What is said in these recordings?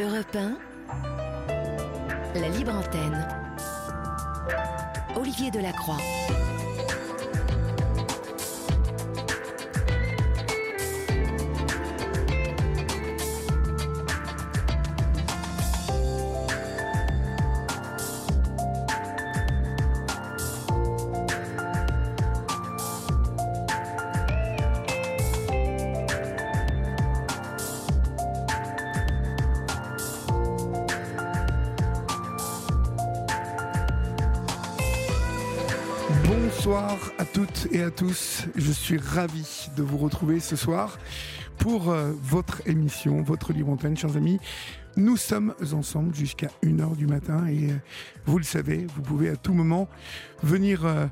Europe 1, la libre antenne. Olivier Delacroix. Et à tous. Je suis ravi de vous retrouver ce soir pour euh, votre émission, votre libre antenne, chers amis. Nous sommes ensemble jusqu'à 1h du matin et euh, vous le savez, vous pouvez à tout moment venir euh,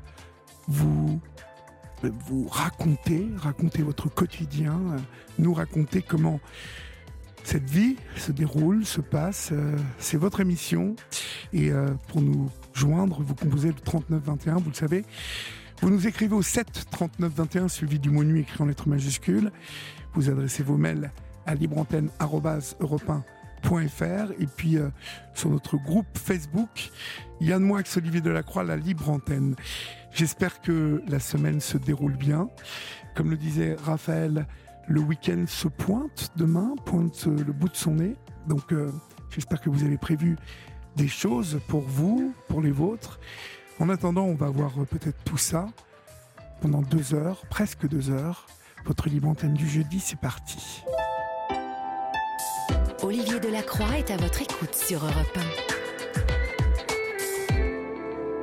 vous vous raconter, raconter votre quotidien, nous raconter comment cette vie se déroule, se passe. C'est votre émission. Et pour nous joindre, vous composez le 3921, vous le savez. Vous nous écrivez au 7 39 21, suivi du mot nuit écrit en lettres majuscules. Vous adressez vos mails à libreantenne.europe1.fr et puis euh, sur notre groupe Facebook, Yann Moix, Olivier Delacroix, la Libre Antenne. J'espère que la semaine se déroule bien. Comme le disait Raphaël, le week-end se pointe demain, pointe euh, le bout de son nez. Donc euh, j'espère que vous avez prévu des choses pour vous, pour les vôtres. En attendant, on va voir euh, peut-être tout ça pendant deux heures, presque deux heures. Votre libre antenne du jeudi, c'est parti. Olivier Delacroix est à votre écoute sur Europe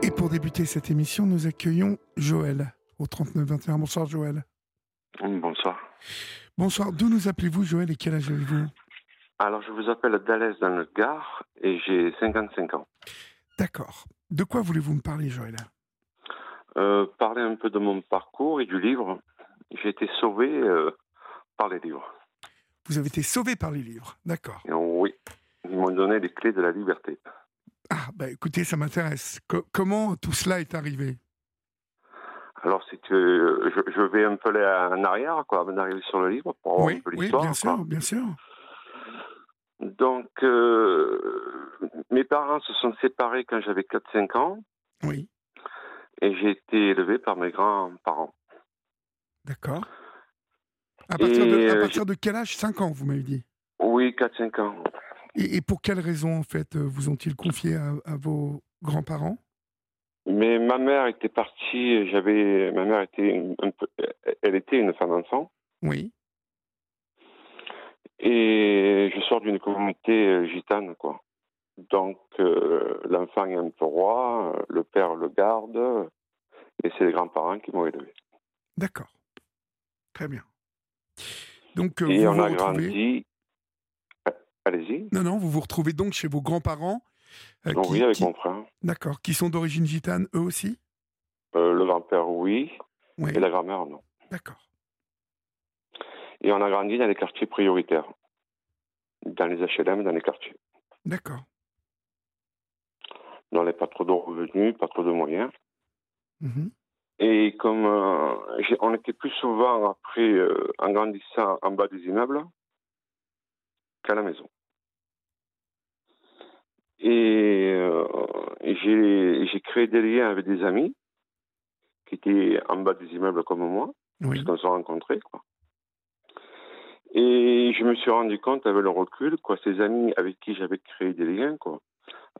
Et pour débuter cette émission, nous accueillons Joël au 3921. Bonsoir Joël. Bonsoir. Bonsoir, d'où nous appelez-vous Joël et quel âge avez-vous? Alors, je vous appelle Dalès dans le Gard et j'ai 55 ans. D'accord. De quoi voulez-vous me parler Joël? Euh, parler un peu de mon parcours et du livre. J'ai été sauvé euh, par les livres. Vous avez été sauvé par les livres. D'accord. Oui, ils m'ont donné les clés de la liberté. Ah, bah écoutez, ça m'intéresse. Co- comment tout cela est arrivé? Alors, c'est que euh, je, je vais un peu là en arrière, quoi, avant d'arriver sur le livre, pour voir Oui, un peu oui, l'histoire. bien quoi. sûr, bien sûr. Donc, euh, mes parents se sont séparés quand j'avais 4-5 ans Oui, et j'ai été élevé par mes grands-parents. d'accord. À partir, de, Et, à partir de quel âge? 5 ans, vous m'avez dit. Oui, 4-5 ans. Et, et pour quelles raisons, en fait, euh, vous ont-ils confié à, à vos grands-parents? Mais ma mère était partie, j'avais, ma mère était une- un peu, elle était une femme enfant, Oui, et je sors d'une communauté euh, gitane, quoi. Donc, euh, l'enfant est un peu roi, euh, le père le garde, et c'est les grands-parents qui m'ont élevé. d'accord. Très bien. Donc, euh, et vous on vous a retrouvez... grandi. Euh, Allez-y. Non, non, vous vous retrouvez donc chez vos grands-parents euh, qui- oui, avec qui- mon frère. D'accord, qui sont d'origine gitane, eux aussi? Le grand-père, oui, Oui, et la grand-mère, non. d'accord. Et on a grandi dans les quartiers prioritaires, dans les HLM, dans les quartiers. D'accord. On n'avait pas trop de revenus, pas trop de moyens. Mhm. Et comme euh, on était plus souvent après, euh, en grandissant en bas des immeubles qu'à la maison. Et euh, j'ai j'ai créé des liens avec des amis qui étaient en bas des immeubles comme moi, Oui, puisqu'on s'est rencontrés. Quoi. Et je me suis rendu compte avec le recul, quoi, ces amis avec qui j'avais créé des liens, quoi,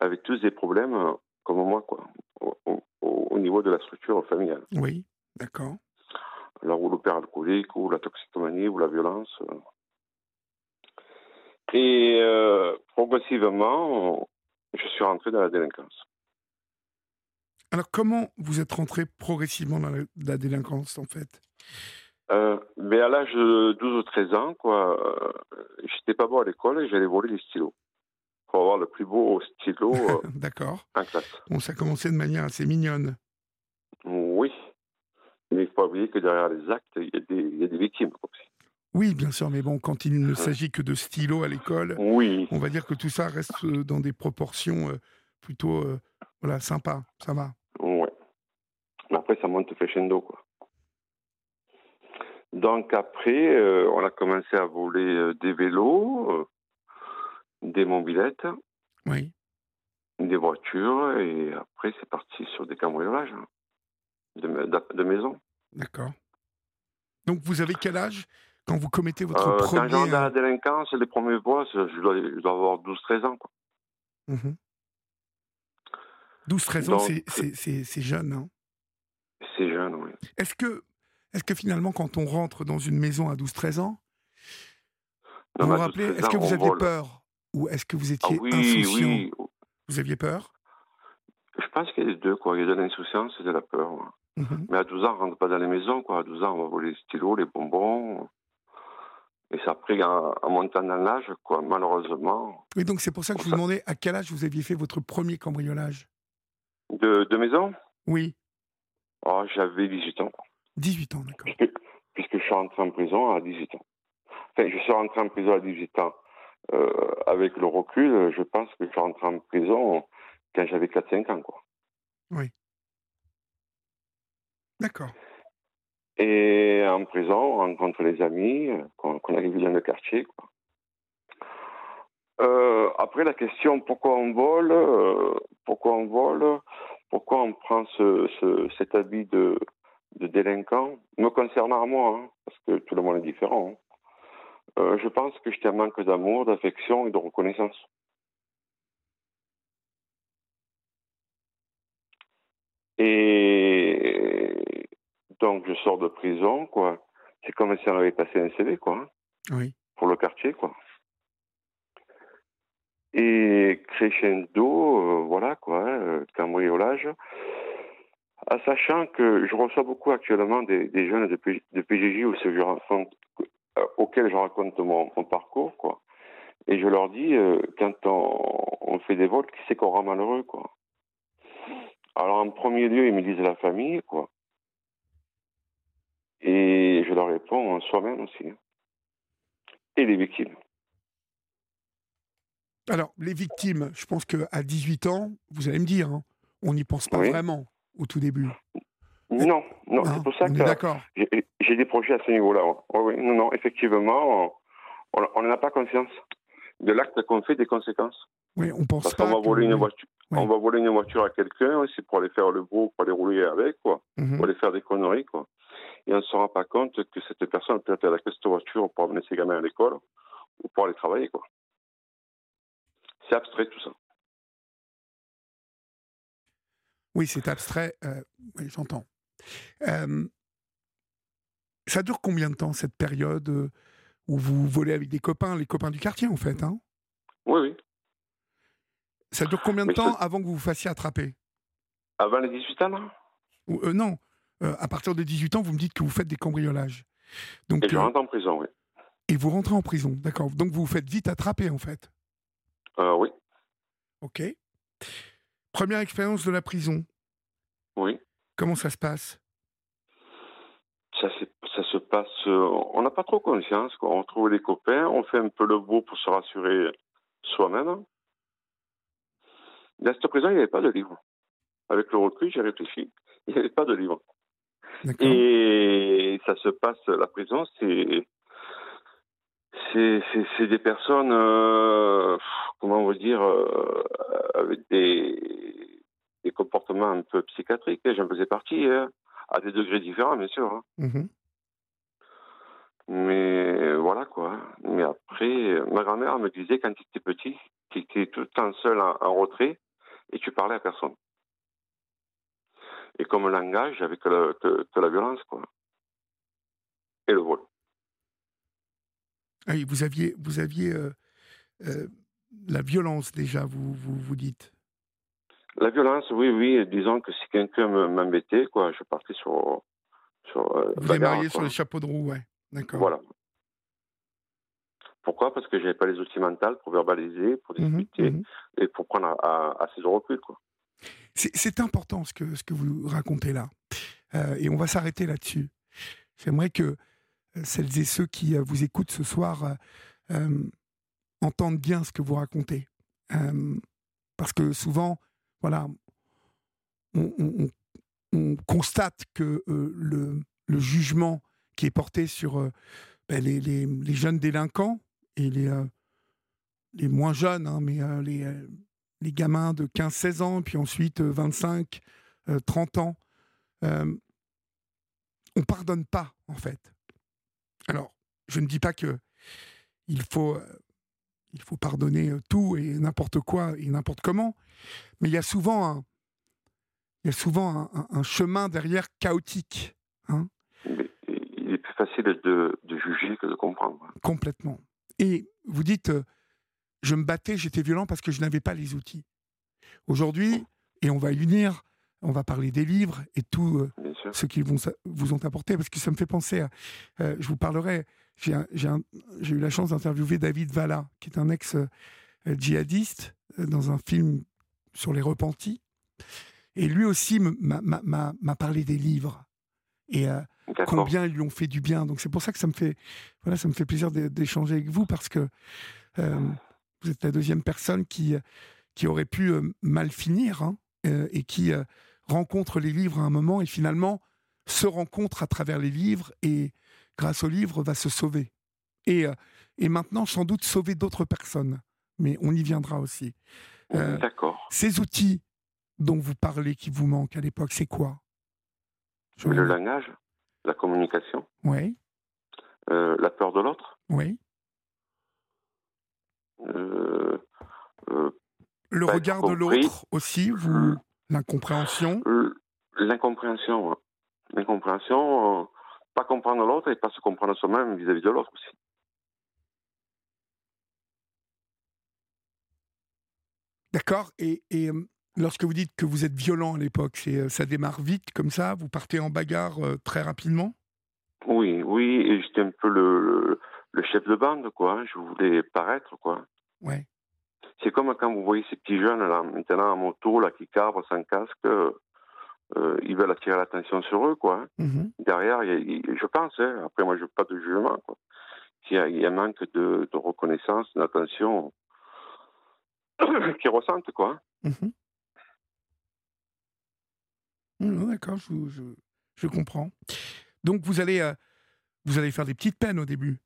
avec tous des problèmes euh, comme moi, quoi, au, au- au niveau de la structure familiale. oui, d'accord. Alors, ou le père alcoolique, ou la toxicomanie, ou la violence. Et euh, progressivement, je suis rentré dans la délinquance. Alors, comment vous êtes rentré progressivement dans la, la délinquance, en fait? Euh, mais à l'âge de 12 ou 13 ans, quoi, euh, j'étais pas bon à l'école et j'allais voler des stylos. Pour avoir le plus beau stylo euh, D'accord. en classe. Bon, ça a commencé de manière assez mignonne. Oui. Mais il faut pas oublier que derrière les actes, il y a des, il y a des victimes. aussi. Oui, bien sûr, mais bon, quand il ne s'agit que de stylo à l'école, Oui. on va dire que tout ça reste euh, dans des proportions euh, plutôt euh, voilà, sympas. Ça va. Mais après, ça monte crescendo, quoi. Donc après, euh, on a commencé à voler euh, des vélos. Euh, des mobilettes, Oui. des voitures, et après, c'est parti sur des cambriolages hein, de, de maison. D'accord. Donc vous avez quel âge quand vous commettez votre Euh, quand premier... j'entre dans euh, la délinquance, les premiers fois, je dois, je dois avoir 12-13 ans. Quoi. mhm. 12-13 ans, c'est- jeune. hein. C'est jeune, oui. Est-ce que, est que finalement, quand on rentre dans une maison à 12-13 ans, Non, vous vous rappelez, 12-13 est-ce que vous aviez vole. peur? Ou est-ce que vous Ah étiez oui, insouciant? oui. Vous aviez peur? Je pense qu'il y a les deux, quoi. Il y a de l'insouciance et de la peur. ouais. Mhm. Mais à 12 ans, on rentre pas dans les maisons, quoi. À 12 ans, on va voler les stylos, les bonbons. Et c'est après, en, en montant dans l'âge, quoi, malheureusement. Et donc c'est pour ça que je vous Ça- demandais à quel âge vous aviez fait votre premier cambriolage? De, de maison? Oui, oh, J'avais 18 ans. 18 ans, d'accord. Puisque, puisque je suis rentré en prison à 18 ans. Enfin, je suis rentré en prison à 18 ans. Euh, avec le recul, je pense que je suis rentré en prison quand j'avais 4-5 ans, quoi. D'accord. Et en prison, on rencontre les amis qu'on qu'on avait vus dans le quartier. Quoi. Euh, après, la question pourquoi on vole, euh, pourquoi on vole, pourquoi on prend ce, ce- cet habit de, de délinquant, me concernant à moi, hein, parce que tout le monde est différent. hein. Euh, je pense que j'étais un manque d'amour, d'affection et de reconnaissance. Et donc, je sors de prison, quoi. C'est comme si on avait passé un CV, quoi, hein, Oui. pour le quartier, quoi. Et crescendo, euh, voilà, quoi, hein, euh, cambriolage. En sachant que je reçois beaucoup actuellement des, des jeunes de, P- de PGJ je raconte, euh, auxquels je raconte mon, mon parcours, quoi. Et je leur dis, euh, quand on, on fait des vols, qui c'est qu'on rend malheureux, quoi. Alors, en premier lieu, ils me disent la famille, quoi. Et je leur réponds soi-même aussi. hein. Et les victimes. Alors, les victimes, je pense qu'à 18 ans, vous allez me dire, hein, on n'y pense pas Oui. vraiment au tout début. Non, non, c'est pour ça que j'ai des projets à ce niveau-là. ouais. Non, non, effectivement, on n'en a pas conscience de l'acte qu'on fait, des conséquences. Oui, on pense Parce pas. qu'on va que- voler une oui. voiture, Oui. on va voler une voiture à quelqu'un, c'est pour aller faire le beau, pour aller rouler avec, quoi, Mhm. pour aller faire des conneries, quoi. Et on ne se rend pas compte que cette personne peut-être elle a que cette voiture pour amener ses gamins à l'école ou pour aller travailler, quoi. C'est abstrait tout ça. Oui, c'est abstrait. euh, oui, j'entends. Euh, ça dure combien de temps cette période euh, où vous volez avec des copains, les copains du quartier en fait hein? Oui, oui. Ça dure combien de Mais temps ça- avant que vous vous fassiez attraper? Avant les 18 ans, là Ou, euh, Non, euh, à partir de 18 ans, vous me dites que vous faites des cambriolages. Donc, Et je rentre en prison, oui. et vous rentrez en prison, d'accord. Donc vous vous faites vite attraper en fait. Oui, Ok. Première expérience de la prison, oui. Comment ça se passe? Ça, se passe. euh, on n'a pas trop conscience. Quoi. On trouve les copains, on fait un peu le beau pour se rassurer soi-même. Dans cette prison, il n'y avait pas de livre. Avec le recul, j'ai réfléchi. Il n'y avait pas de livre. Et ça se passe, la prison, c'est. C'est, c'est, c'est des personnes, euh, comment on va dire, euh, avec des, des comportements un peu psychiatriques. J'en faisais partie, hein, à des degrés différents, bien sûr. hein. Mhm. Mais voilà quoi. Mais après, ma grand-mère me disait quand tu étais petit, tu étais tout le temps seul en, en retrait et tu parlais à personne. Et comme langage, que, la- que, que la violence, quoi. Et le vol. Ah oui, vous aviez, vous aviez euh, euh, la violence déjà, vous, vous, vous dites. La violence, oui, oui. Disons que si quelqu'un me- m'embêtait, quoi, je partais sur. sur euh, Vous démarriez sur les chapeaux de roue, ouais. D'accord. Voilà. Pourquoi? Parce que j'avais pas les outils mentaux pour verbaliser, pour Mhm, discuter mhm. et pour prendre à, recul, quoi. C'est important ce que, ce que vous racontez là. Euh, et on va s'arrêter là-dessus. J'aimerais que euh, celles et ceux qui vous écoutent ce soir euh, entendent bien ce que vous racontez. Euh, parce que souvent, voilà, on, on- on- on constate que euh, le, jugement qui est porté sur euh, ben, les, jeunes délinquants et les, euh, moins jeunes, hein, mais les, gamins de 15-16 ans, puis ensuite 25, 30 ans, on pardonne pas, en fait. Alors, je ne dis pas que il faut, il faut pardonner tout et n'importe quoi et n'importe comment, mais il y a souvent un, il y a souvent un, chemin derrière chaotique. Hein. il est plus facile de, de, juger que de comprendre. Complètement. Et vous dites, je me battais, j'étais violent parce que je n'avais pas les outils. Aujourd'hui, et on va y venir, on va parler des livres et tout euh, ce qu'ils vous ont apporté, parce que ça me fait penser à. Euh, je vous parlerai. J'ai eu la chance d'interviewer David Valla, qui est un ex-djihadiste, euh, dans un film sur les repentis. Et lui aussi m'a parlé des livres. Et combien ils lui ont fait du bien. Donc c'est pour ça que ça me fait, voilà, ça me fait plaisir d'échanger avec vous, parce que vous êtes la deuxième personne qui, qui aurait pu mal finir hein, et qui rencontre les livres à un moment et finalement se rencontre à travers les livres et grâce aux livres va se sauver. Et, euh, et maintenant, sans doute, sauver d'autres personnes. Mais on y viendra aussi. Euh, D'accord. Ces outils dont vous parlez qui vous manquent à l'époque, c'est quoi? Le langage, la communication. Oui. Euh, la peur de l'autre. Oui. le regard de l'autre aussi, vous, L'incompréhension euh, L'incompréhension. L'incompréhension, euh, pas comprendre l'autre et pas se comprendre soi-même vis-à-vis de l'autre aussi. D'accord. Et, euh, lorsque vous dites que vous êtes violent à l'époque, ça démarre vite comme ça? Vous partez en bagarre très rapidement? Oui, oui. Et j'étais un peu le, le, chef de bande, quoi. Je voulais paraître, quoi. Ouais. C'est comme quand vous voyez ces petits jeunes là, maintenant en moto là, qui cabrent sans casque, euh, ils veulent attirer l'attention sur eux. Quoi. Mhm. Derrière, je pense, hein, après moi je n'ai pas de jugement, quoi, qu'il y, a un manque de, reconnaissance, d'attention qu'ils ressentent. Quoi. Mhm. Mmh, d'accord, je, je, comprends. Donc vous allez, euh, vous allez faire des petites peines au début?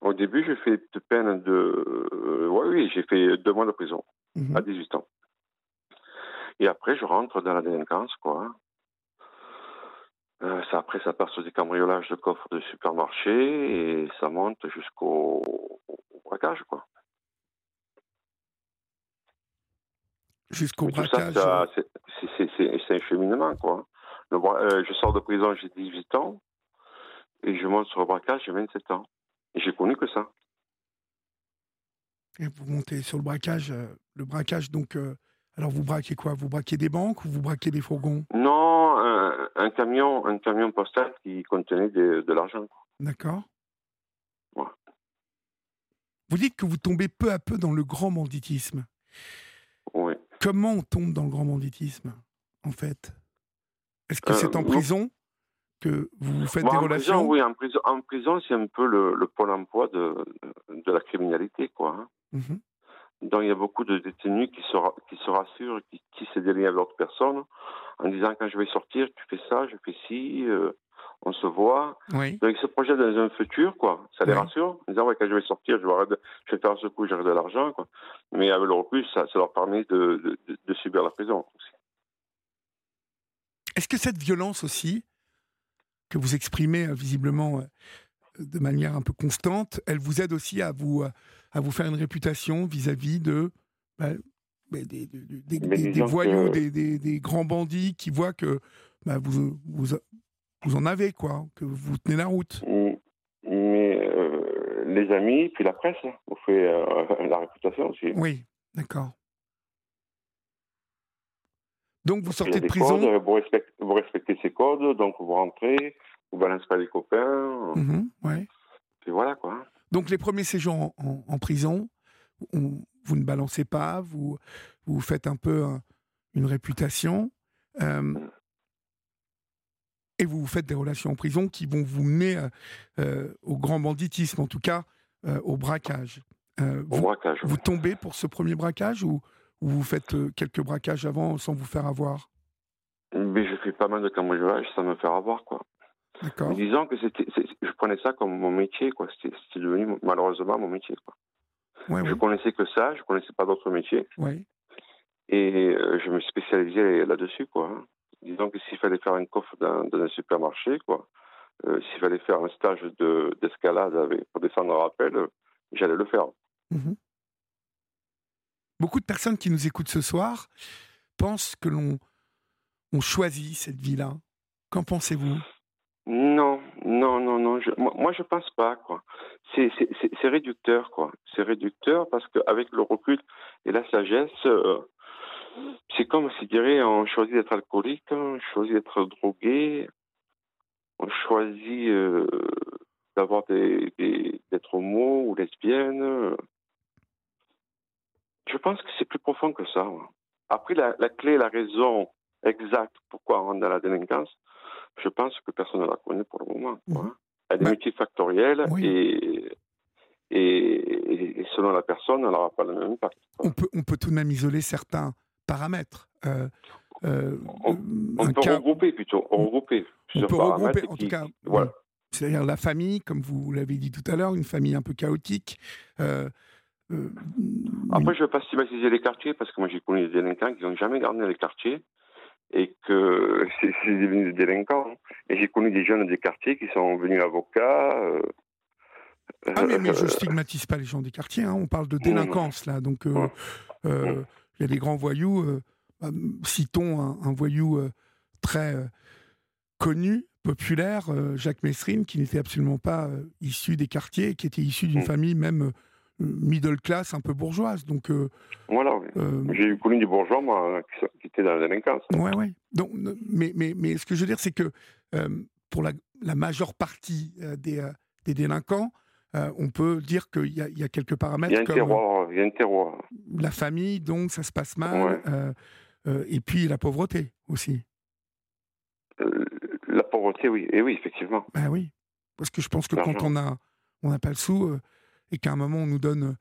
Au début, j'ai fait de peine de. Euh, oui, j'ai fait deux mois de prison mhm. à 18 ans. Et après, je rentre dans la délinquance, quoi. Euh, ça, après, ça passe sur des cambriolages de coffres de supermarché et ça monte jusqu'au braquage, quoi. Jusqu'au braquage C'est un cheminement, quoi. Euh, je sors de prison, j'ai 18 ans et je monte sur le braquage, j'ai 27 ans. J'ai connu que ça. Et vous montez sur le braquage, euh, le braquage, donc, euh, alors vous braquez quoi? Vous braquez des banques ou vous braquez des fourgons? Non, un, camion, un camion postal qui contenait de, l'argent. D'accord. Vous dites que vous tombez peu à peu dans le grand banditisme. Oui. Comment on tombe dans le grand banditisme, en fait? Est-ce que c'est en euh, prison? Que vous faites des relations Oui, en prison, en prison c'est un peu le, pôle emploi de, de, la criminalité, quoi. Hein. Mhm. Donc il y a beaucoup de détenus qui se, qui se rassurent, qui, qui se délient avec d'autres personnes en disant quand je vais sortir, tu fais ça, je fais ci, euh, on se voit. Oui. Donc ils se projettent dans un futur, quoi. Ça les rassure, en disant ouais, quand je vais sortir, je vais, je vais faire ce coup, j'aurai de l'argent, quoi. Mais avec le recul, ça, ça leur permet de, de, de subir la prison aussi. Est-ce que cette violence aussi, que vous exprimez euh, visiblement euh, de manière un peu constante, elle vous aide aussi à vous, euh, à vous faire une réputation vis-à-vis de bah, des, des, voyous, des, grands bandits qui voient que bah, vous, vous, vous, en avez, quoi, que vous tenez la route. Mais les amis, puis la presse, hein, vous fait la réputation aussi. Oui, d'accord. Donc vous sortez de prison. vous, respectez, vous, respectez, ces codes, donc vous rentrez, vous balancez pas les copains. Ouais. Et voilà quoi. Donc les premiers séjours en, prison, vous ne balancez pas, vous, vous faites un peu une réputation. Euh, mm. et vous faites des relations en prison qui vont vous mener euh, euh, au grand banditisme, en tout cas au braquage. au vous, braquage. Vous tombez pour ce premier braquage ou ou vous faites euh, quelques braquages avant sans vous faire avoir? Mais je fais pas mal de cambriolage sans me faire avoir, quoi. D'accord. Disons que c'était, je prenais ça comme mon métier, quoi. C'était, devenu malheureusement mon métier, quoi. Ouais, Je ouais, connaissais que ça, je connaissais pas d'autres métiers. ouais. Et euh, je me suis spécialisé là-dessus, quoi. hein. Disons que s'il fallait faire un coffre dans, dans un supermarché, quoi, euh, s'il fallait faire un stage de, d'escalade avec, pour descendre un rappel, euh, j'allais le faire. Mhm. Beaucoup de personnes qui nous écoutent ce soir pensent que l'on on choisit cette vie-là. Qu'en pensez-vous? Non, non, non, non. Je, moi, moi, je pense pas, quoi. C'est, réducteur, quoi. C'est réducteur parce qu'avec le recul et la sagesse, euh, c'est comme si, on choisit d'être alcoolique, on choisit d'être drogué, on choisit euh, d'avoir des, des, d'être homo ou lesbienne. Je pense que c'est plus profond que ça. Après, la, la clé, la raison exacte pourquoi on rentre dans la délinquance, je pense que personne ne la connaît pour le moment. Mhm. Elle est Bah, multifactorielle oui. et, et, et selon la personne, elle n'aura pas le même impact. on peut, on peut tout de même isoler certains paramètres. Euh, euh, On peut cas- regrouper plutôt, regrouper on peut regrouper, en qui- tout cas, voilà. c'est-à-dire la famille, comme vous l'avez dit tout à l'heure, une famille un peu chaotique. euh, Après, je ne veux pas stigmatiser les quartiers parce que moi, j'ai connu des délinquants qui n'ont jamais gardé les quartiers et que c'est devenu des délinquants. Et j'ai connu des jeunes des quartiers qui sont venus avocats. euh, Ah mais, mais je euh, stigmatise pas les gens des quartiers, hein, on parle de Non, non. délinquance là, donc euh, Ouais. euh, il y a des grands voyous, euh, bah, citons un, un voyou euh, très euh, connu, populaire, euh, Jacques Messrine, qui n'était absolument pas euh, issu des quartiers, qui était issu d'une Mm. famille même euh, middle class, un peu bourgeoise, donc euh, Voilà, oui. euh, J'ai connu des bourgeois, moi, qui, étaient dans la délinquance. Ouais, ouais. Donc, mais, mais, mais ce que je veux dire, c'est que euh, pour la, la majeure partie euh, des, euh, des délinquants, on peut dire qu'il y, a- y a quelques Il y a paramètres un comme terroir, il y a un terroir. la famille, donc ça se passe mal, Ouais. et puis la pauvreté aussi. La pauvreté, oui. Et oui, effectivement. Ben oui, parce que je pense que quand on a on n'a pas le sou euh, et qu'à un moment on nous donne, euh,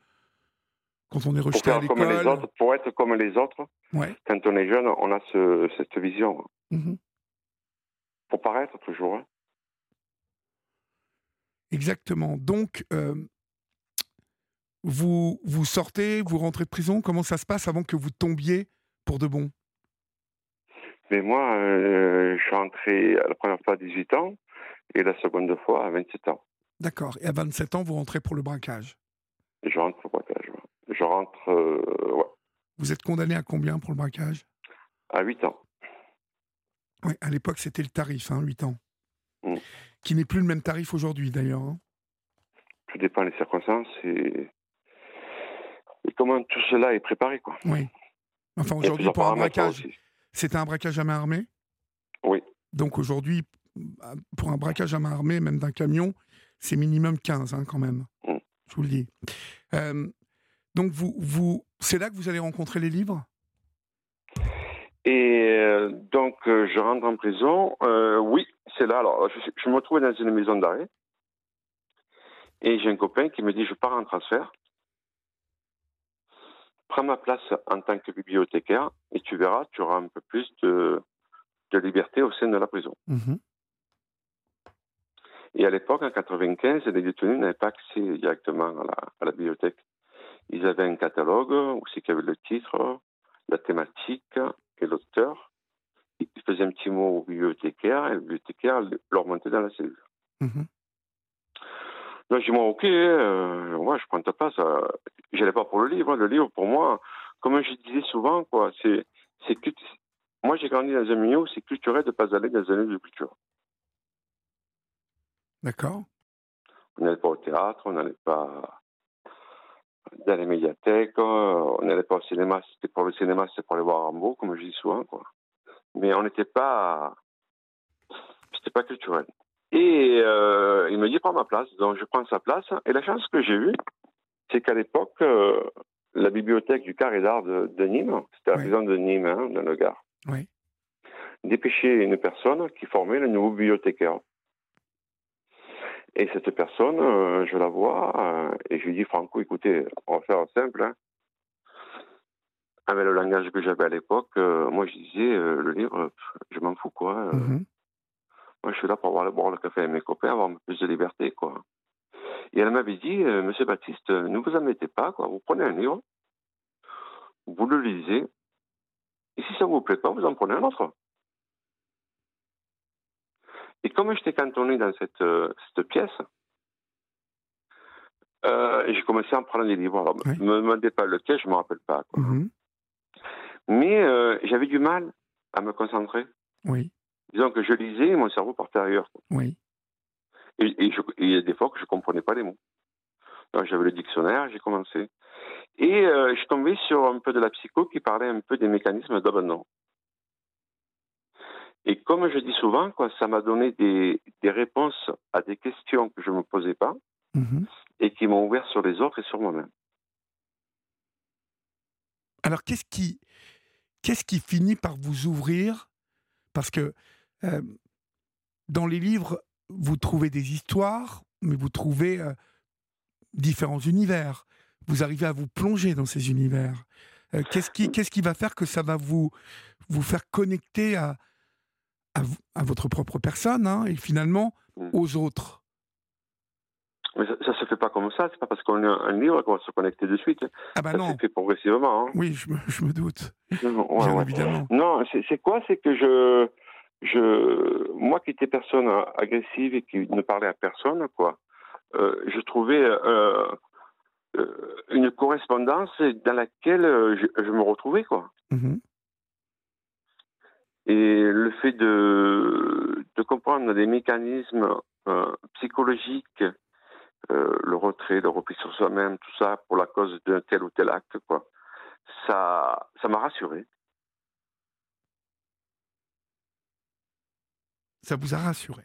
quand on est Pour rejeté à faire comme les l'école, autres, pour être comme les autres, ouais, quand on est jeune, on a ce- cette vision. mhm, Pour paraître toujours. hein. exactement. Donc euh, vous vous sortez, vous rentrez de prison. Comment ça se passe avant que vous tombiez pour de bon? Mais moi, euh, je suis rentré la première fois à 18 ans et la seconde fois à 27 ans. D'accord. Et à 27 ans, vous rentrez pour le braquage? Je rentre au braquage. ouais. Je rentre euh, ouais, Vous êtes condamné à combien pour le braquage? À 8 ans. Oui, à l'époque, c'était le tarif, hein, 8 ans. Mm. Qui n'est plus le même tarif aujourd'hui, d'ailleurs. hein. Tout dépend des circonstances et, et comment tout cela est préparé. Quoi. Oui. Enfin, aujourd'hui, pour un braquage, c'était un braquage à main armée? Oui. Donc aujourd'hui, pour un braquage à main armée, même d'un camion, c'est minimum 15 hein, quand même. Mm. Je vous le dis. Euh, donc vous, vous, c'est là que vous allez rencontrer les livres? Et euh, donc, euh, je rentre en prison. Oui, c'est là. Alors, je, je me trouve dans une maison d'arrêt. Et j'ai un copain qui me dit Je pars en transfert. Prends ma place en tant que bibliothécaire et tu verras, tu auras un peu plus de, de liberté au sein de la prison. Mhm. Et à l'époque, en 95, les détenus n'avaient pas accès directement à la, à la bibliothèque. Ils avaient un catalogue où c'est qu'il y avait le titre, la thématique et l'auteur. Ils faisaient un petit mot au bibliothécaire et le bibliothécaire leur montait dans la cellule. Donc j'ai dit, moi, ok, euh, moi, je prends ta place. Euh, J'allais pas pour le livre. Le livre, pour moi, comme je disais souvent, quoi, c'est, c'est Moi, j'ai grandi dans un milieu où c'est culturel de pas aller dans un lieu de culture. D'accord. On n'allait pas au théâtre, on n'allait pas dans les médiathèques, on n'allait pas au cinéma. C'était pour le cinéma, c'était pour aller voir Rambo, comme je dis souvent, quoi. Mais on n'était pas, c'était pas culturel. Et euh, il me dit prends ma place, donc je prends sa place. Et la chance que j'ai eue, c'est qu'à l'époque, euh, la bibliothèque du Carré d'Art de, de Nîmes, c'était la Oui. prison de Nîmes, hein, dans le Gard, Oui. dépêchait une personne qui formait le nouveau bibliothécaire. Et cette personne, euh, je la vois euh, et je lui dis Franco, écoutez, on va faire simple. Hein. Avec le langage que j'avais à l'époque, euh, moi je disais le livre, je m'en fous quoi. Mhm. Moi je suis là pour aller boire le café avec mes copains, avoir plus de liberté quoi. Et elle m'avait dit, Monsieur Baptiste, ne vous en mettez pas, quoi. Vous prenez un livre, vous le lisez, et si ça ne vous plaît pas, vous en prenez un autre. Et comme j'étais cantonné dans cette, euh, cette pièce, euh, j'ai commencé à en prendre des livres. Alors, Oui. ne me demandez pas lequel, je ne me rappelle pas. quoi. Mhm. Mais Mais euh, j'avais du mal à me concentrer. Oui, Disons que je lisais et mon cerveau partait ailleurs. quoi. oui. Et, et je- et il y a des fois que je ne comprenais pas les mots. J'avais le dictionnaire, j'ai commencé. Et euh, je suis tombé sur un peu de la psycho qui parlait un peu des mécanismes d'abandon. Et comme je dis souvent, quoi, ça m'a donné des, des réponses à des questions que je ne me posais pas Mhm. et qui m'ont ouvert sur les autres et sur moi-même. Alors, qu'est-ce qui, qu'est-ce qui finit par vous ouvrir? Parce que euh, dans les livres, vous trouvez des histoires, mais vous trouvez euh, différents univers. Vous arrivez à vous plonger dans ces univers. Euh, qu'est-ce, qui, qu'est-ce qui va faire que ça va vous, vous faire connecter à, à, votre propre personne hein, et finalement Mm. aux autres Mais ça, ça se fait pas comme ça. C'est pas parce qu'on a un livre qu'on va se connecter de suite. Ah bah ça non, s'est fait progressivement. hein. oui, je me, je me doute, Ouais, bien ouais. évidemment. Non, c'est quoi? C'est que je, je, moi qui étais personne agressive et qui ne parlait à personne, quoi, euh, je trouvais euh, euh, une correspondance dans laquelle je, je me retrouvais, quoi. Mhm. Et le fait de, de comprendre les mécanismes euh, psychologiques, euh, le retrait, le repli sur soi-même, tout ça pour la cause d'un tel ou tel acte, quoi, ça, ça m'a rassuré. Ça vous a rassuré?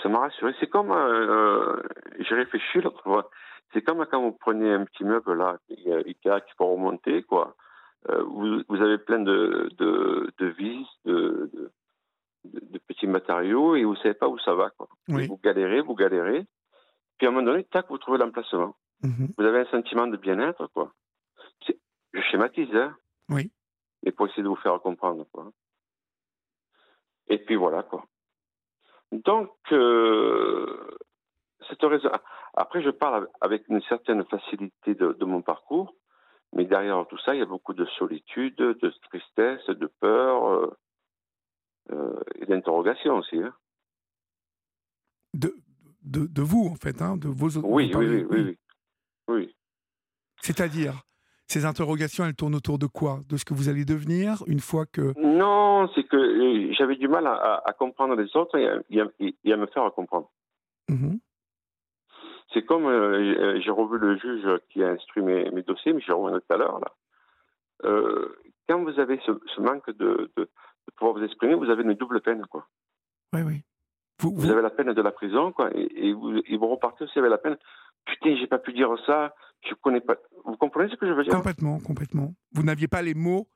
Ça m'a rassuré. C'est comme, euh, j'ai réfléchi l'autre fois, c'est comme quand vous prenez un petit meuble là, il y a Ikea qui peut remonter, quoi. Euh, vous, vous avez plein de, de, de vis, de, de, de petits matériaux et vous savez pas où ça va, quoi. Oui. Vous galérez, vous galérez. Puis à un moment donné, tac, vous trouvez l'emplacement. Mhm. Vous avez un sentiment de bien-être, quoi. Je schématise, hein. Oui. Et pour essayer de vous faire comprendre, quoi. Et puis voilà, quoi. Donc, euh, cette raison. Après, je parle avec une certaine facilité de, de mon parcours, mais derrière tout ça, il y a beaucoup de solitude, de tristesse, de peur euh, euh, et d'interrogation aussi. hein. De, de, de vous, en fait, hein, de vos Oui, vous oui, oui, oui, oui. Oui. C'est-à-dire, ces interrogations, elles tournent autour de quoi? De ce que vous allez devenir une fois que. Non, c'est que euh, j'avais du mal à, comprendre les autres et à, et me faire comprendre. Mhm. C'est comme euh, j'ai revu le juge qui a instruit mes, mes dossiers, mais j'ai revu tout à l'heure là. Euh, quand vous avez ce, ce manque de, de, de pouvoir vous exprimer, vous avez une double peine quoi. Oui, oui. Vous, Vous vous- avez la peine de la prison quoi, et, et vous, et vous repartez aussi avec la peine. Putain, j'ai pas pu dire ça. Je connais pas. Vous comprenez ce que je veux dire? Complètement, complètement. Vous n'aviez pas les mots,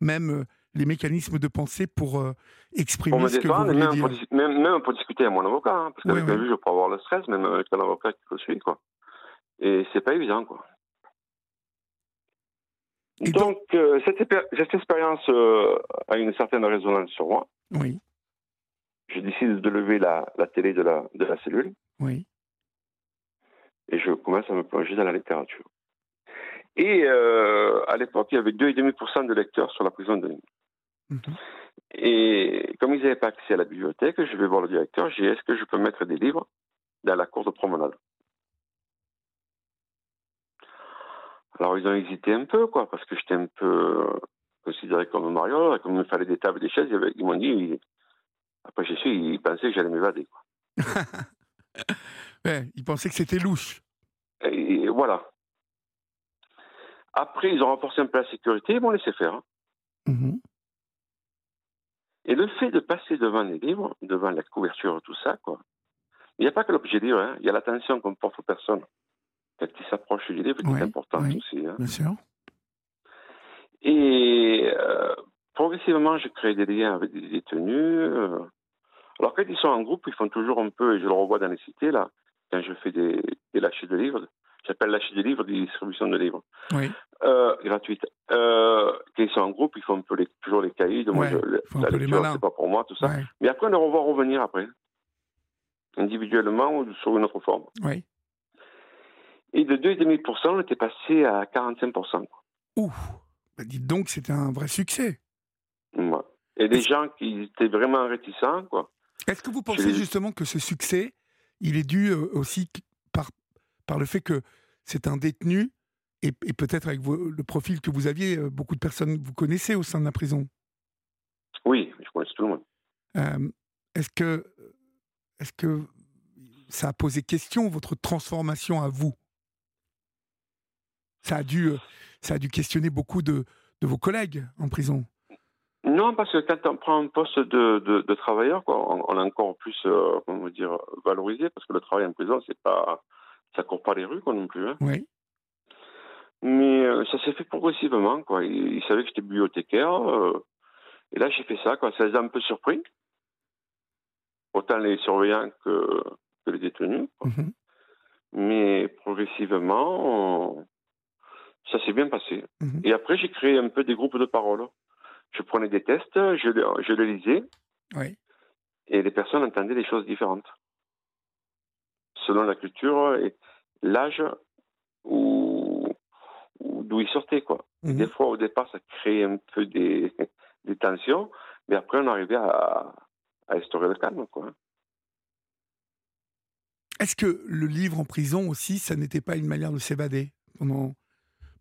même euh, les mécanismes de pensée pour euh, exprimer Pour ce que vous même dire. pour, dis- même, même pour discuter à mon avocat, hein, parce qu'avec Oui, un oui. juge, je peux avoir le stress, même avec un avocat qui le suit, quoi. Et c'est pas évident, quoi. Et donc, euh, cette, expé- cette expérience euh, a une certaine résonance sur moi. Oui, Je décide de lever la, la télé de la, de la cellule oui. et je commence à me plonger dans la littérature. Et euh, à l'époque, il y avait 2,5% de lecteurs sur la prison de Nîmes. Mhm. Et comme ils n'avaient pas accès à la bibliothèque, je vais voir le directeur, j'ai dit est-ce que je peux mettre des livres dans la cour de promenade? Alors ils ont hésité un peu, quoi, parce que j'étais un peu euh, considéré comme un mariole, comme il me fallait des tables et des chaises, ils ils m'ont dit, ils- après j'ai su, ils pensaient que j'allais m'évader. quoi. Ouais, il pensait que c'était louche. Et, voilà. Après, ils ont renforcé un peu la sécurité, ils m'ont laissé faire. hein. Et le fait de passer devant les livres, devant la couverture, tout ça, quoi. Il n'y a pas que l'objet livre, hein. il y a l'attention qu'on porte aux personnes quand ils s'approchent du livre, qui Oui, est importante oui. aussi. hein. Bien sûr. Et euh, progressivement, je crée des liens avec des détenus. euh. Alors quand ils sont en groupe, ils font toujours un peu, et je le revois dans les cités, là, quand je fais des, des lâchers de livres, j'appelle lâcher de livres, des distributions de livres. Oui. Euh, gratuite. Euh, quand ils sont en groupe, ils font un peu les, toujours les. De moi, Ouais, je- la lecture, c'est pas pour moi, tout ça. Ouais, Mais après, on les revoit revenir après, individuellement ou sous une autre forme. ouais. Et de 2,5%, on était passé à 45%. Ouh bah Dites donc, c'était un vrai succès. Ouais. Et des gens qui étaient vraiment réticents, quoi. Est-ce que vous pensez justement que ce succès, il est dû euh, aussi par, par le fait que c'est un détenu et, peut-être avec le profil que vous aviez, euh, beaucoup de personnes vous connaissez au sein de la prison Oui, je connais tout le monde. Euh, est-ce que, est que ça a posé question, votre transformation à vous? Ça a, dû, ça a dû questionner beaucoup de, de vos collègues en prison non, parce que quand on prend un poste de, de, travailleur, quoi, on, est encore plus, euh, comment dire, valorisé, parce que le travail en prison, c'est pas, ça court pas les rues, quoi, non plus. Hein. Oui. Mais euh, ça s'est fait progressivement, quoi. Ils, savaient que j'étais bibliothécaire, euh, et là j'ai fait ça, quoi. Ça les a un peu surpris, autant les surveillants que, que les détenus. Mhm. Mais progressivement, ça s'est bien passé. Mhm. Et après, j'ai créé un peu des groupes de parole je prenais des tests, je, je les lisais. Et les personnes entendaient des choses différentes. Selon la culture et l'âge où, d'où ils sortaient, quoi. Mhm. Des fois, au départ, ça créait un peu des, des tensions, mais après, on arrivait à, à instaurer le calme, quoi. Est-ce que le livre en prison aussi, ça n'était pas une manière de s'évader pendant,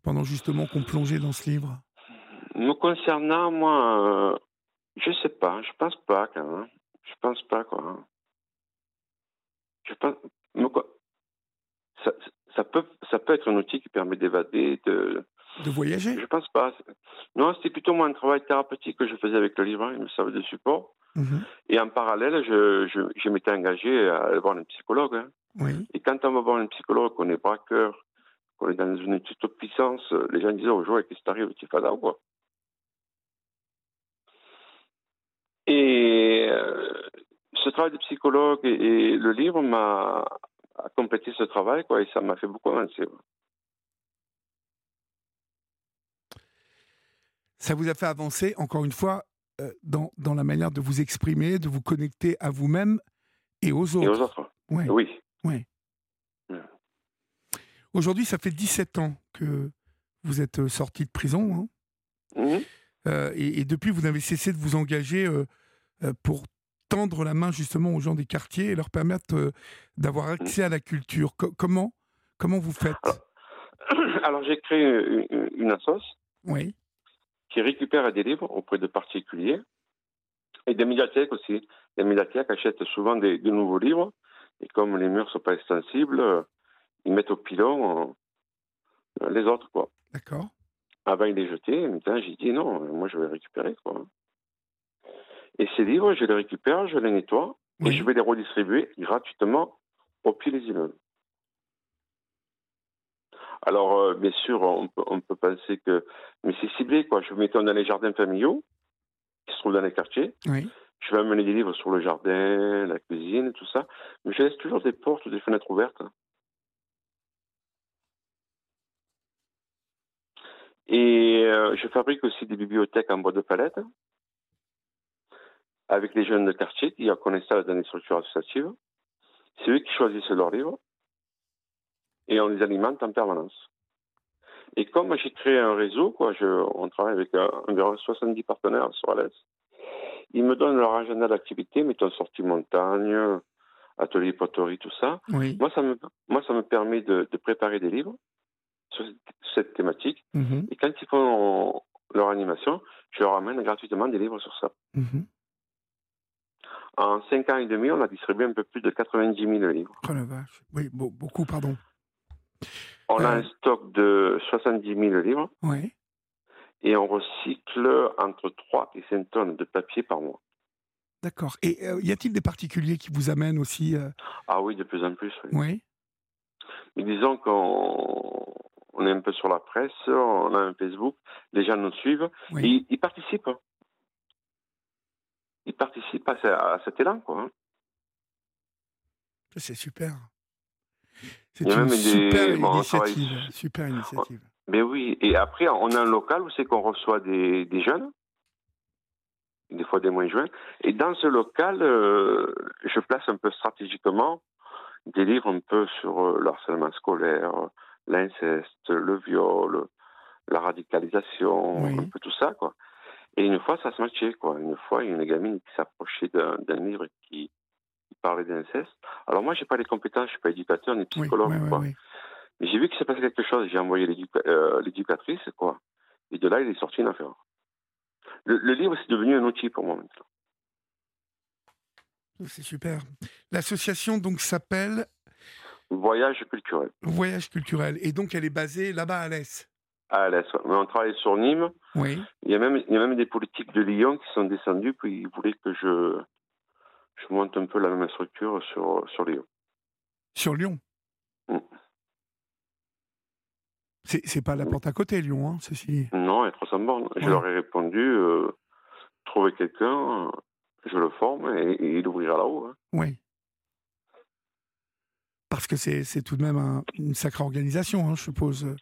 pendant justement qu'on plongeait dans ce livre? Me concernant, moi, euh, je sais pas. Je pense pas, quand même. Je pense pas, quoi. Je pense. ça, ça, peut, ça peut être un outil qui permet d'évader, de. De voyager? Je pense pas. Non, c'était plutôt moi un travail thérapeutique que je faisais avec le livre. Il me servait de support. Mhm. Et en parallèle, je, je, je m'étais engagé à aller voir un psychologue. Hein. Oui. Et quand on va voir un psychologue, qu'on est braqueur, qu'on est dans une de puissance, les gens disent au jour, qu'est-ce qui t'arrive, tu fais là, quoi? Et euh, ce travail de psychologue et, le livre m'a complété ce travail, quoi, et ça m'a fait beaucoup avancer. Ça vous a fait avancer, encore une fois, euh, dans, dans, la manière de vous exprimer, de vous connecter à vous-même et aux autres. Et aux autres. Oui. Oui. Aujourd'hui, ça fait 17 ans que vous êtes euh, sorti de prison. Hein. Mmh. Euh, et, depuis, vous n'avez cessé de vous engager euh, pour tendre la main justement aux gens des quartiers et leur permettre d'avoir accès à la culture. comment, comment vous faites? Alors, j'ai créé une, une assoce oui. qui récupère des livres auprès de particuliers et des médiathèques aussi. Les médiathèques achètent souvent des, de nouveaux livres et comme les murs ne sont pas extensibles, ils mettent au pilon les autres. quoi. D'accord avant il les jeter. Maintenant, j'ai dit non, moi je vais les récupérer. Quoi. Et ces livres, je les récupère, je les nettoie et je vais les redistribuer gratuitement au pied des immeubles. Alors, euh, bien sûr, on peut, on peut, penser que. Mais c'est ciblé, quoi. Je vais mettre dans les jardins familiaux, qui se trouvent dans les quartiers. Oui. Je vais amener des livres sur le jardin, la cuisine, tout ça. Mais je laisse toujours des portes ou des fenêtres ouvertes. Et euh, je fabrique aussi des bibliothèques en bois de palette avec les jeunes de quartier qui connaissent ça dans les structures associatives. C'est eux qui choisissent leurs livres et on les alimente en permanence. Et comme j'ai créé un réseau, quoi, je, on travaille avec euh, environ 70 partenaires sur Alès, ils me donnent leur agenda d'activité, mettons sortie montagne, atelier poterie, tout ça. Moi, ça me, moi, ça me permet de, de préparer des livres sur cette thématique. Mhm. Et quand ils font leur animation, je leur amène gratuitement des livres sur ça. Mhm. En 5 ans et demi, on a distribué un peu plus de 90 000 livres. Oh la vache. Oui, beaucoup, pardon. On a euh. un stock de 70 000 livres. Oui. Et on recycle entre 3 et 5 tonnes de papier par mois. D'accord. Et euh, y a-t-il des particuliers qui vous amènent aussi euh? Ah oui, de plus en plus. Oui. oui. Mais disons qu'on on est un peu sur la presse, on a un Facebook, les gens nous suivent, ils, participent. Ils participent à, cet élan, quoi. Hein. C'est super. C'est une super, initiative, super initiative. Mais oui, et après, on a un local où c'est qu'on reçoit des, jeunes, des fois des moins jeunes, et dans ce local, euh, je place un peu stratégiquement des livres un peu sur euh, le harcèlement scolaire, l'inceste, le viol, la radicalisation, Oui. un peu tout ça, quoi. Et une fois, ça se matchait, quoi. Une fois, il y a une gamine qui s'approchait d'un livre qui, qui parlait d'inceste. Alors moi, j'ai pas les compétences, je suis pas éducateur ni psychologue, quoi. Mais j'ai vu qu'il s'est passé quelque chose. J'ai envoyé euh, l'éducatrice, quoi. Et de là, il est sorti une affaire. Le, le livre, c'est devenu un outil pour moi maintenant. C'est super. L'association donc s'appelle Voyage culturel. Voyage culturel et donc elle est basée là-bas à l'Est. À. Mais on travaille sur Nîmes. Oui. Il y, a même, il y a même des politiques de Lyon qui sont descendus, puis ils voulaient que je, je monte un peu la même structure sur, sur Lyon. Sur Lyon. Mm. C'est pas la porte à côté, Lyon, hein, ceci. Non, être sans borne. Je leur ai répondu, euh, trouver quelqu'un, je le forme et, et il ouvrira là-haut. hein. Oui. Parce que c'est c'est tout de même un- une sacrée organisation, hein, je suppose,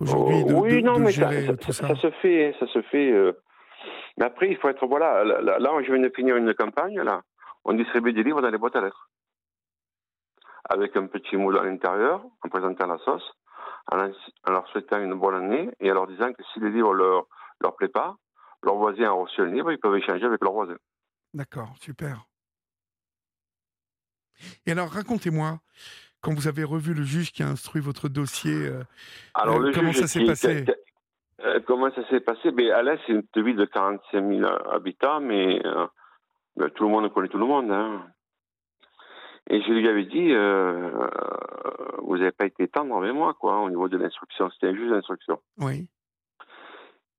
aujourd'hui, de, Oh, oui, de- non, de mais ça, gérer ça- tout ça- ça. ça se fait, ça se fait. euh, Mais après, il faut être voilà. Là, là- je viens de finir une campagne. Là, on distribue des livres dans les boîtes à lettres, avec un petit mot à l'intérieur, en présentant la sauce, en, leur- leur souhaitant une bonne année et en leur disant que si les livres leur leur plaît pas, leurs voisins ont reçu un livre, ils peuvent échanger avec leurs voisins. D'accord, super. Et alors, racontez-moi, quand vous avez revu le juge qui a instruit votre dossier, euh, Alors, Euh, le comment juge ça s'est qui- passé? Qui- euh, Comment ça s'est passé? Ben, Alès, c'est une ville de 45 000 habitants, mais ben, tout le monde connaît tout le monde. hein. Et je lui avais dit, euh, vous n'avez pas été tendre avec moi, quoi, au niveau de l'instruction. C'était un juge d'instruction. oui,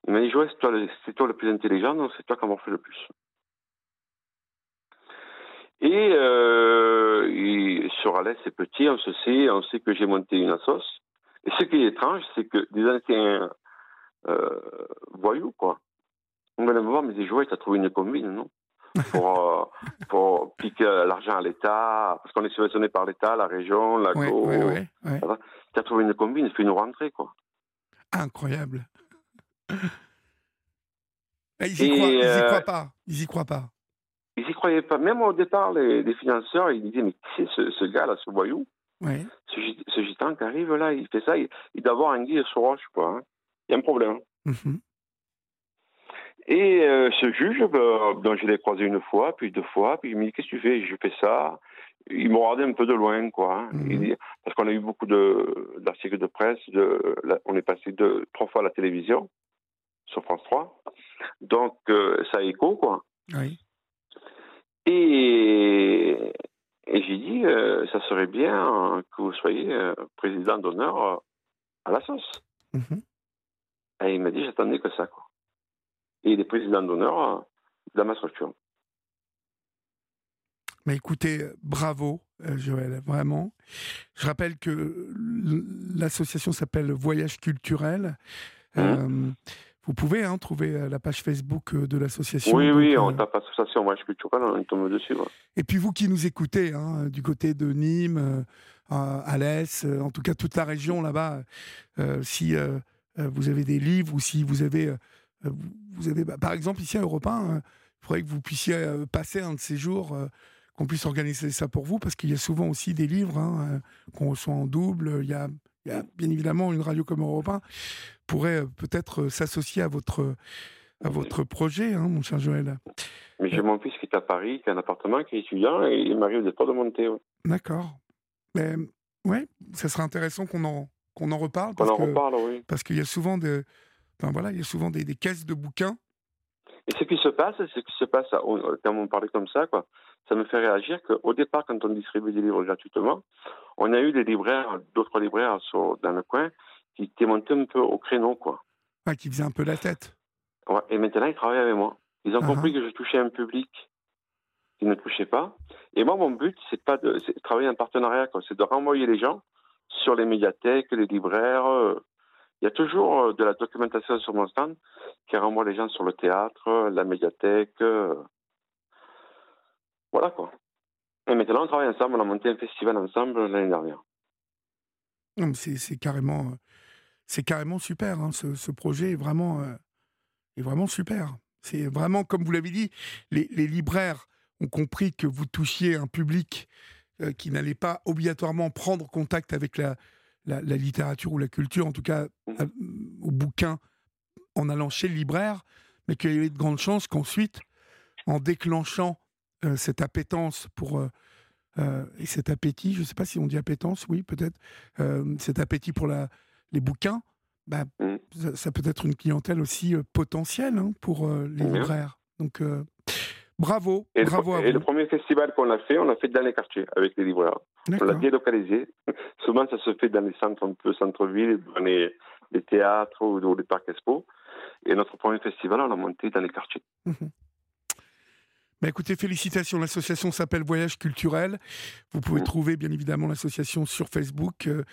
Il m'a dit, Joël, c'est toi, le- c'est toi le plus intelligent, donc c'est toi qui m'en fait le plus. Et, euh, et sur Alès, c'est petit, on se sait, on sait que j'ai monté une assos. Et ce qui est étrange, c'est que des anciens euh, voyous, quoi, on va me voir, me dit, Joël, t'as trouvé une combine, non? Pour, euh, pour piquer l'argent à l'État, parce qu'on est subventionné par l'État, la région, oui, l'agro. oui, oui, oui. T'as trouvé une combine, fais-nous rentrer, quoi. Incroyable. Et ils y, Et, croient, euh, croient pas. Ils y croient pas. Ils y croyaient pas. Même au départ, les, les financeurs, ils disaient, mais qui c'est ce, ce gars-là, ce voyou? Oui. ce, git- ce gitan qui arrive là, il fait ça, il, il doit avoir un guide sur roche, quoi. hein. Il y a un problème. Mhm. Et euh, ce juge, ben, dont je l'ai croisé une fois, puis deux fois, puis il me dit Qu'est-ce que tu fais? Je fais ça. Il m'a regardé un peu de loin, quoi. hein. Mhm. Il dit- parce qu'on a eu beaucoup de- d'articles de, presse, de, la- on est passé deux, trois fois à la télévision, sur France 3. Donc, euh, ça écho, quoi. Oui. Et, et j'ai dit euh, Ça serait bien euh, que vous soyez euh, président d'honneur à la sauce. Mhm. Et il m'a dit, j'attendais que ça, quoi. Et il est président d'honneur dans ma structure. Mais écoutez, bravo, Joël, vraiment. Je rappelle que l'association s'appelle Voyage culturel. Mhm. Euh, vous pouvez hein, trouver euh, la page Facebook euh, de l'association. Oui, donc, oui, euh, on tape association voyage culturel, on tombe dessus. ouais. Et puis vous qui nous écoutez, hein, du côté de Nîmes, euh, à Alès, euh, en tout cas toute la région là-bas, euh, si euh, euh, vous avez des livres ou si vous avez, euh, euh, vous avez bah, par exemple ici à Europe 1, euh, il faudrait que vous puissiez euh, passer un de ces jours, euh, qu'on puisse organiser ça pour vous, parce qu'il y a souvent aussi des livres hein, euh, qu'on reçoit en double. Il y, a, il y a bien évidemment une radio comme Europe 1 pourrait euh, peut-être euh, s'associer à votre, à votre projet, hein, mon cher Joël. Mais j'ai mon fils qui est à Paris, qui a un appartement, qui est étudiant, et il m'arrive fois de monter. ouais. D'accord. Mais ouais, ça serait intéressant qu'on en qu'on en reparle Qu'on parce en que reparle, oui. parce qu'il y a souvent de enfin voilà, il y a souvent des, des caisses de bouquins. Et ce qui se passe, ce qui se passe, quand on parlait comme ça, quoi, ça me fait réagir qu'au départ, quand on distribue des livres gratuitement, on a eu des libraires, d'autres libraires sur- dans le coin, qui étaient montés un peu au créneau, quoi. qui faisaient un peu la tête. Ouais, et maintenant, ils travaillent avec moi. Ils ont Ah compris que je touchais un public qui ne touchait pas. Et moi, mon but, c'est pas de travailler en partenariat. C'est de renvoyer les gens sur les médiathèques, les libraires. euh. Il y a toujours euh, de la documentation sur mon stand qui renvoie les gens sur le théâtre, la médiathèque. euh. Voilà, quoi. Et maintenant, on travaille ensemble. On a monté un festival ensemble l'année dernière. C'est carrément c'est carrément super. hein, ce, ce projet est vraiment euh, est vraiment super. C'est vraiment comme vous l'avez dit, les, les libraires ont compris que vous touchiez un public euh, qui n'allaient pas obligatoirement prendre contact avec la, la, littérature ou la culture, en tout cas mmh. au bouquin, en allant chez le libraire, mais qu'il y avait de grandes chances qu'ensuite, en déclenchant cette appétence pour et cet appétit, je ne sais pas si on dit appétence, oui peut-être, cet appétit pour la, les bouquins, bah, mmh. ça, peut être une clientèle aussi potentielle hein, pour les libraires. Donc Bravo, et bravo le, à vous. Et le premier festival qu'on a fait, on l'a fait dans les quartiers avec les libraires. On l'a délocalisé. Souvent, ça se fait dans les centres un peu centre-ville, dans les, théâtres ou dans les parcs expo. Et notre premier festival, on l'a monté dans les quartiers. Mmh bah, écoutez, félicitations. L'association s'appelle Voyage Culturel. Vous pouvez mmh. trouver bien évidemment l'association sur Facebook, euh,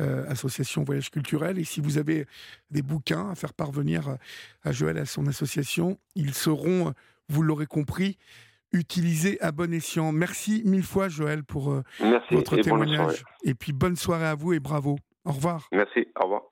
euh, Association Voyage Culturel. Et si vous avez des bouquins à faire parvenir à Joël et à son association, ils seront vous l'aurez compris, utilisé à bon escient. Merci mille fois, Joël, pour euh, votre témoignage. Et puis bonne soirée à vous et bravo. Au revoir. Merci, au revoir.